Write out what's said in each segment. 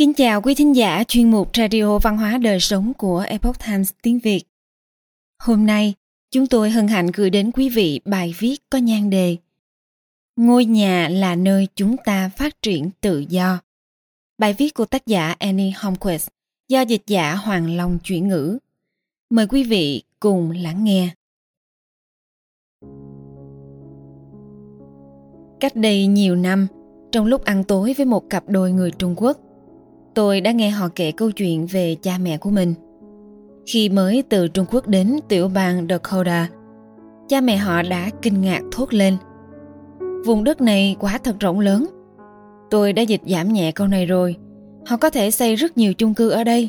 Kính chào quý thính giả chuyên mục Radio Văn hóa Đời Sống của Epoch Times tiếng Việt. Hôm nay, chúng tôi hân hạnh gửi đến quý vị bài viết có nhan đề Ngôi nhà là nơi chúng ta phát triển tự do. Bài viết của tác giả Annie Holmquist do dịch giả Hoàng Long chuyển ngữ. Mời quý vị cùng lắng nghe. Cách đây nhiều năm, trong lúc ăn tối với một cặp đôi người Trung Quốc, tôi đã nghe họ kể câu chuyện về cha mẹ của mình. Khi mới từ Trung Quốc đến tiểu bang Dakota, cha mẹ họ đã kinh ngạc thốt lên. Vùng đất này quá thật rộng lớn. Tôi đã dịch giảm nhẹ câu này rồi. Họ có thể xây rất nhiều chung cư ở đây.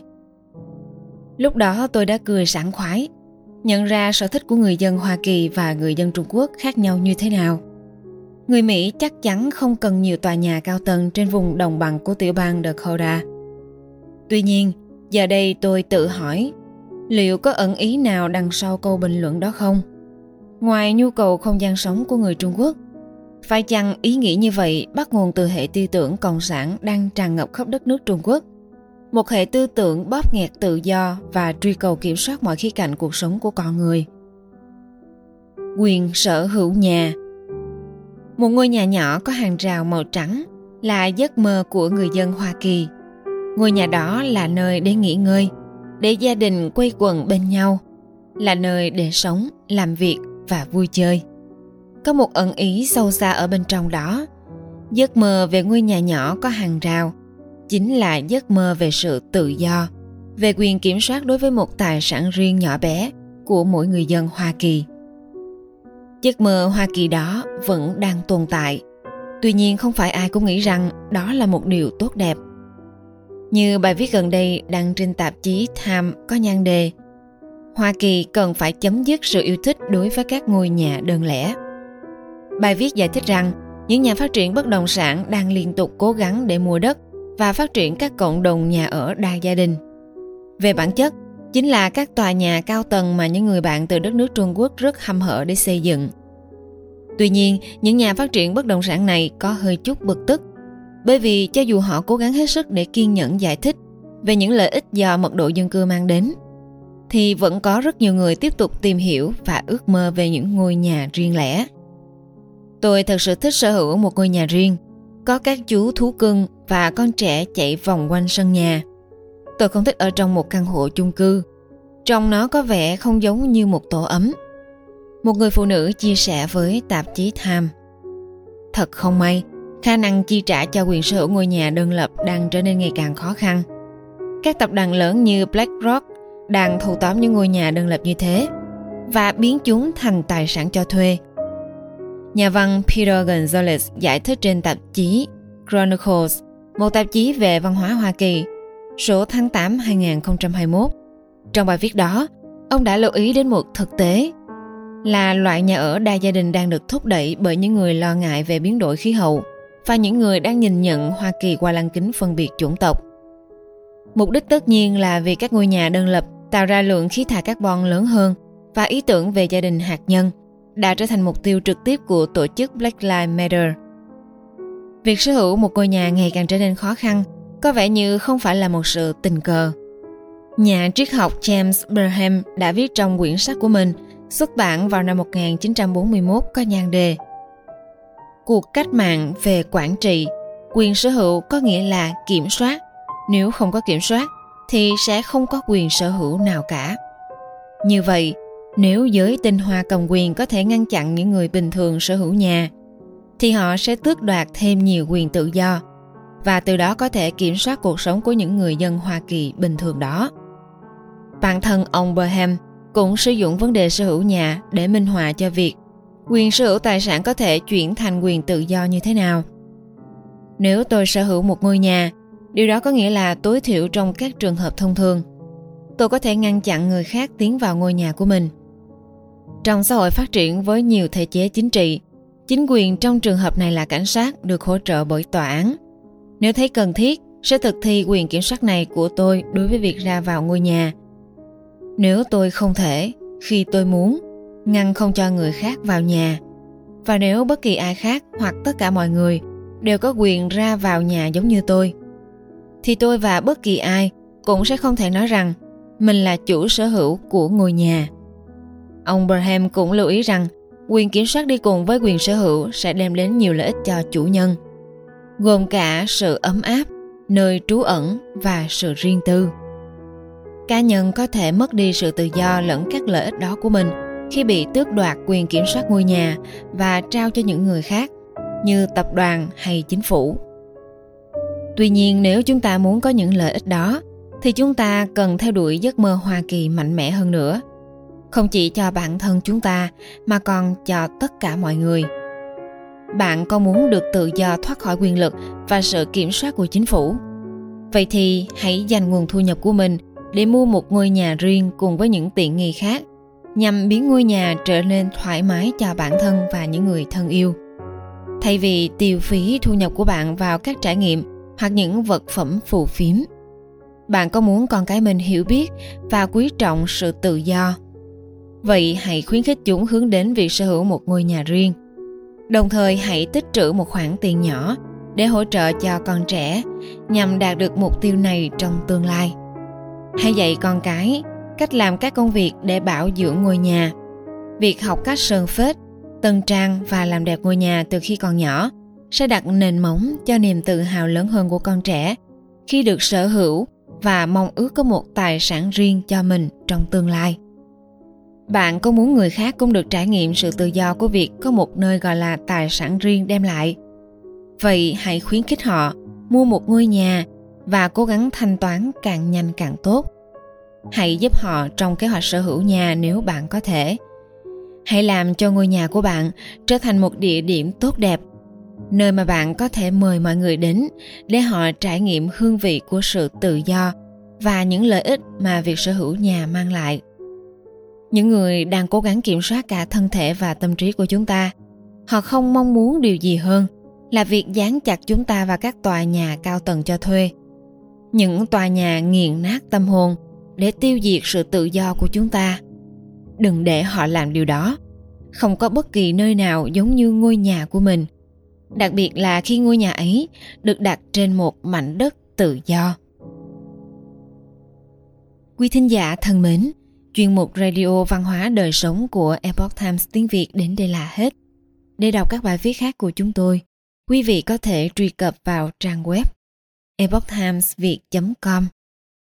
Lúc đó tôi đã cười sảng khoái, nhận ra sở thích của người dân Hoa Kỳ và người dân Trung Quốc khác nhau như thế nào. Người Mỹ chắc chắn không cần nhiều tòa nhà cao tầng trên vùng đồng bằng của tiểu bang Dakota. Tuy nhiên, giờ đây tôi tự hỏi, liệu có ẩn ý nào đằng sau câu bình luận đó không? Ngoài nhu cầu không gian sống của người Trung Quốc, phải chăng ý nghĩ như vậy bắt nguồn từ hệ tư tưởng cộng sản đang tràn ngập khắp đất nước Trung Quốc? Một hệ tư tưởng bóp nghẹt tự do và truy cầu kiểm soát mọi khía cạnh cuộc sống của con người. Quyền sở hữu nhà Một ngôi nhà nhỏ có hàng rào màu trắng là giấc mơ của người dân Hoa Kỳ ngôi nhà đó là nơi để nghỉ ngơi, để gia đình quây quần bên nhau, là nơi để sống, làm việc và vui chơi. Có một ẩn ý sâu xa ở bên trong đó. Giấc mơ về ngôi nhà nhỏ có hàng rào, chính là giấc mơ về sự tự do, về quyền kiểm soát đối với một tài sản riêng nhỏ bé của mỗi người dân hoa kỳ. Giấc mơ hoa kỳ đó vẫn đang tồn tại. Tuy nhiên không phải ai cũng nghĩ rằng đó là một điều tốt đẹp như bài viết gần đây đăng trên tạp chí Time có nhan đề Hoa Kỳ cần phải chấm dứt sự yêu thích đối với các ngôi nhà đơn lẻ. Bài viết giải thích rằng những nhà phát triển bất động sản đang liên tục cố gắng để mua đất và phát triển các cộng đồng nhà ở đa gia đình. Về bản chất, chính là các tòa nhà cao tầng mà những người bạn từ đất nước Trung Quốc rất hăm hở để xây dựng. Tuy nhiên, những nhà phát triển bất động sản này có hơi chút bực tức bởi vì cho dù họ cố gắng hết sức để kiên nhẫn giải thích về những lợi ích do mật độ dân cư mang đến, thì vẫn có rất nhiều người tiếp tục tìm hiểu và ước mơ về những ngôi nhà riêng lẻ. Tôi thật sự thích sở hữu một ngôi nhà riêng, có các chú thú cưng và con trẻ chạy vòng quanh sân nhà. Tôi không thích ở trong một căn hộ chung cư. Trong nó có vẻ không giống như một tổ ấm. Một người phụ nữ chia sẻ với tạp chí Time. Thật không may, khả năng chi trả cho quyền sở hữu ngôi nhà đơn lập đang trở nên ngày càng khó khăn. Các tập đoàn lớn như BlackRock đang thâu tóm những ngôi nhà đơn lập như thế và biến chúng thành tài sản cho thuê. Nhà văn Peter Gonzalez giải thích trên tạp chí Chronicles, một tạp chí về văn hóa Hoa Kỳ, số tháng 8 2021. Trong bài viết đó, ông đã lưu ý đến một thực tế là loại nhà ở đa gia đình đang được thúc đẩy bởi những người lo ngại về biến đổi khí hậu và những người đang nhìn nhận Hoa Kỳ qua lăng kính phân biệt chủng tộc. Mục đích tất nhiên là vì các ngôi nhà đơn lập tạo ra lượng khí thải carbon lớn hơn và ý tưởng về gia đình hạt nhân đã trở thành mục tiêu trực tiếp của tổ chức Black Lives Matter. Việc sở hữu một ngôi nhà ngày càng trở nên khó khăn, có vẻ như không phải là một sự tình cờ. Nhà triết học James Burham đã viết trong quyển sách của mình xuất bản vào năm 1941 có nhan đề cuộc cách mạng về quản trị, quyền sở hữu có nghĩa là kiểm soát nếu không có kiểm soát, thì sẽ không có quyền sở hữu nào cả như vậy, nếu giới tinh hoa cầm quyền có thể ngăn chặn những người bình thường sở hữu nhà, thì họ sẽ tước đoạt thêm nhiều quyền tự do và từ đó có thể kiểm soát cuộc sống của những người dân Hoa Kỳ bình thường đó. Bản thân ông Berham cũng sử dụng vấn đề sở hữu nhà để minh họa cho việc quyền sở hữu tài sản có thể chuyển thành quyền tự do như thế nào? Nếu tôi sở hữu một ngôi nhà, điều đó có nghĩa là tối thiểu trong các trường hợp thông thường, tôi có thể ngăn chặn người khác tiến vào ngôi nhà của mình. Trong xã hội phát triển với nhiều thể chế chính trị, chính quyền trong trường hợp này là cảnh sát được hỗ trợ bởi tòa án. Nếu thấy cần thiết, sẽ thực thi quyền kiểm soát này của tôi đối với việc ra vào ngôi nhà. Nếu tôi không thể, khi tôi muốn ngăn không cho người khác vào nhà và nếu bất kỳ ai khác hoặc tất cả mọi người đều có quyền ra vào nhà giống như tôi thì tôi và bất kỳ ai cũng sẽ không thể nói rằng mình là chủ sở hữu của ngôi nhà. Ông Braham cũng lưu ý rằng quyền kiểm soát đi cùng với quyền sở hữu sẽ đem đến nhiều lợi ích cho chủ nhân, gồm cả sự ấm áp, nơi trú ẩn và sự riêng tư. Cá nhân có thể mất đi sự tự do lẫn các lợi ích đó của mình khi bị tước đoạt quyền kiểm soát ngôi nhà và trao cho những người khác, như tập đoàn hay chính phủ. Tuy nhiên, nếu chúng ta muốn có những lợi ích đó, thì chúng ta cần theo đuổi giấc mơ Hoa Kỳ mạnh mẽ hơn nữa. Không chỉ cho bản thân chúng ta, mà còn cho tất cả mọi người. Bạn có muốn được tự do thoát khỏi quyền lực và sự kiểm soát của chính phủ? Vậy thì hãy dành nguồn thu nhập của mình để mua một ngôi nhà riêng cùng với những tiện nghi khác nhằm biến ngôi nhà trở nên thoải mái cho bản thân và những người thân yêu. Thay vì tiêu phí thu nhập của bạn vào các trải nghiệm hoặc những vật phẩm phù phiếm, bạn có muốn con cái mình hiểu biết và quý trọng sự tự do? Vậy hãy khuyến khích chúng hướng đến việc sở hữu một ngôi nhà riêng. Đồng thời hãy tích trữ một khoản tiền nhỏ để hỗ trợ cho con trẻ nhằm đạt được mục tiêu này trong tương lai. Hãy dạy con cái cách làm các công việc để bảo dưỡng ngôi nhà. Việc học cách sơn phết, tân trang và làm đẹp ngôi nhà từ khi còn nhỏ sẽ đặt nền móng cho niềm tự hào lớn hơn của con trẻ khi được sở hữu và mong ước có một tài sản riêng cho mình trong tương lai. Bạn có muốn người khác cũng được trải nghiệm sự tự do của việc có một nơi gọi là tài sản riêng đem lại? Vậy hãy khuyến khích họ mua một ngôi nhà và cố gắng thanh toán càng nhanh càng tốt hãy giúp họ trong kế hoạch sở hữu nhà nếu bạn có thể. Hãy làm cho ngôi nhà của bạn trở thành một địa điểm tốt đẹp, nơi mà bạn có thể mời mọi người đến để họ trải nghiệm hương vị của sự tự do và những lợi ích mà việc sở hữu nhà mang lại. Những người đang cố gắng kiểm soát cả thân thể và tâm trí của chúng ta, họ không mong muốn điều gì hơn là việc dán chặt chúng ta vào các tòa nhà cao tầng cho thuê. Những tòa nhà nghiền nát tâm hồn để tiêu diệt sự tự do của chúng ta đừng để họ làm điều đó không có bất kỳ nơi nào giống như ngôi nhà của mình đặc biệt là khi ngôi nhà ấy được đặt trên một mảnh đất tự do. Quý thính giả thân mến, chuyên mục radio văn hóa đời sống của Epoch Times tiếng Việt đến đây là hết. Để đọc các bài viết khác của chúng tôi, quý vị có thể truy cập vào trang web epochtimesviet.com.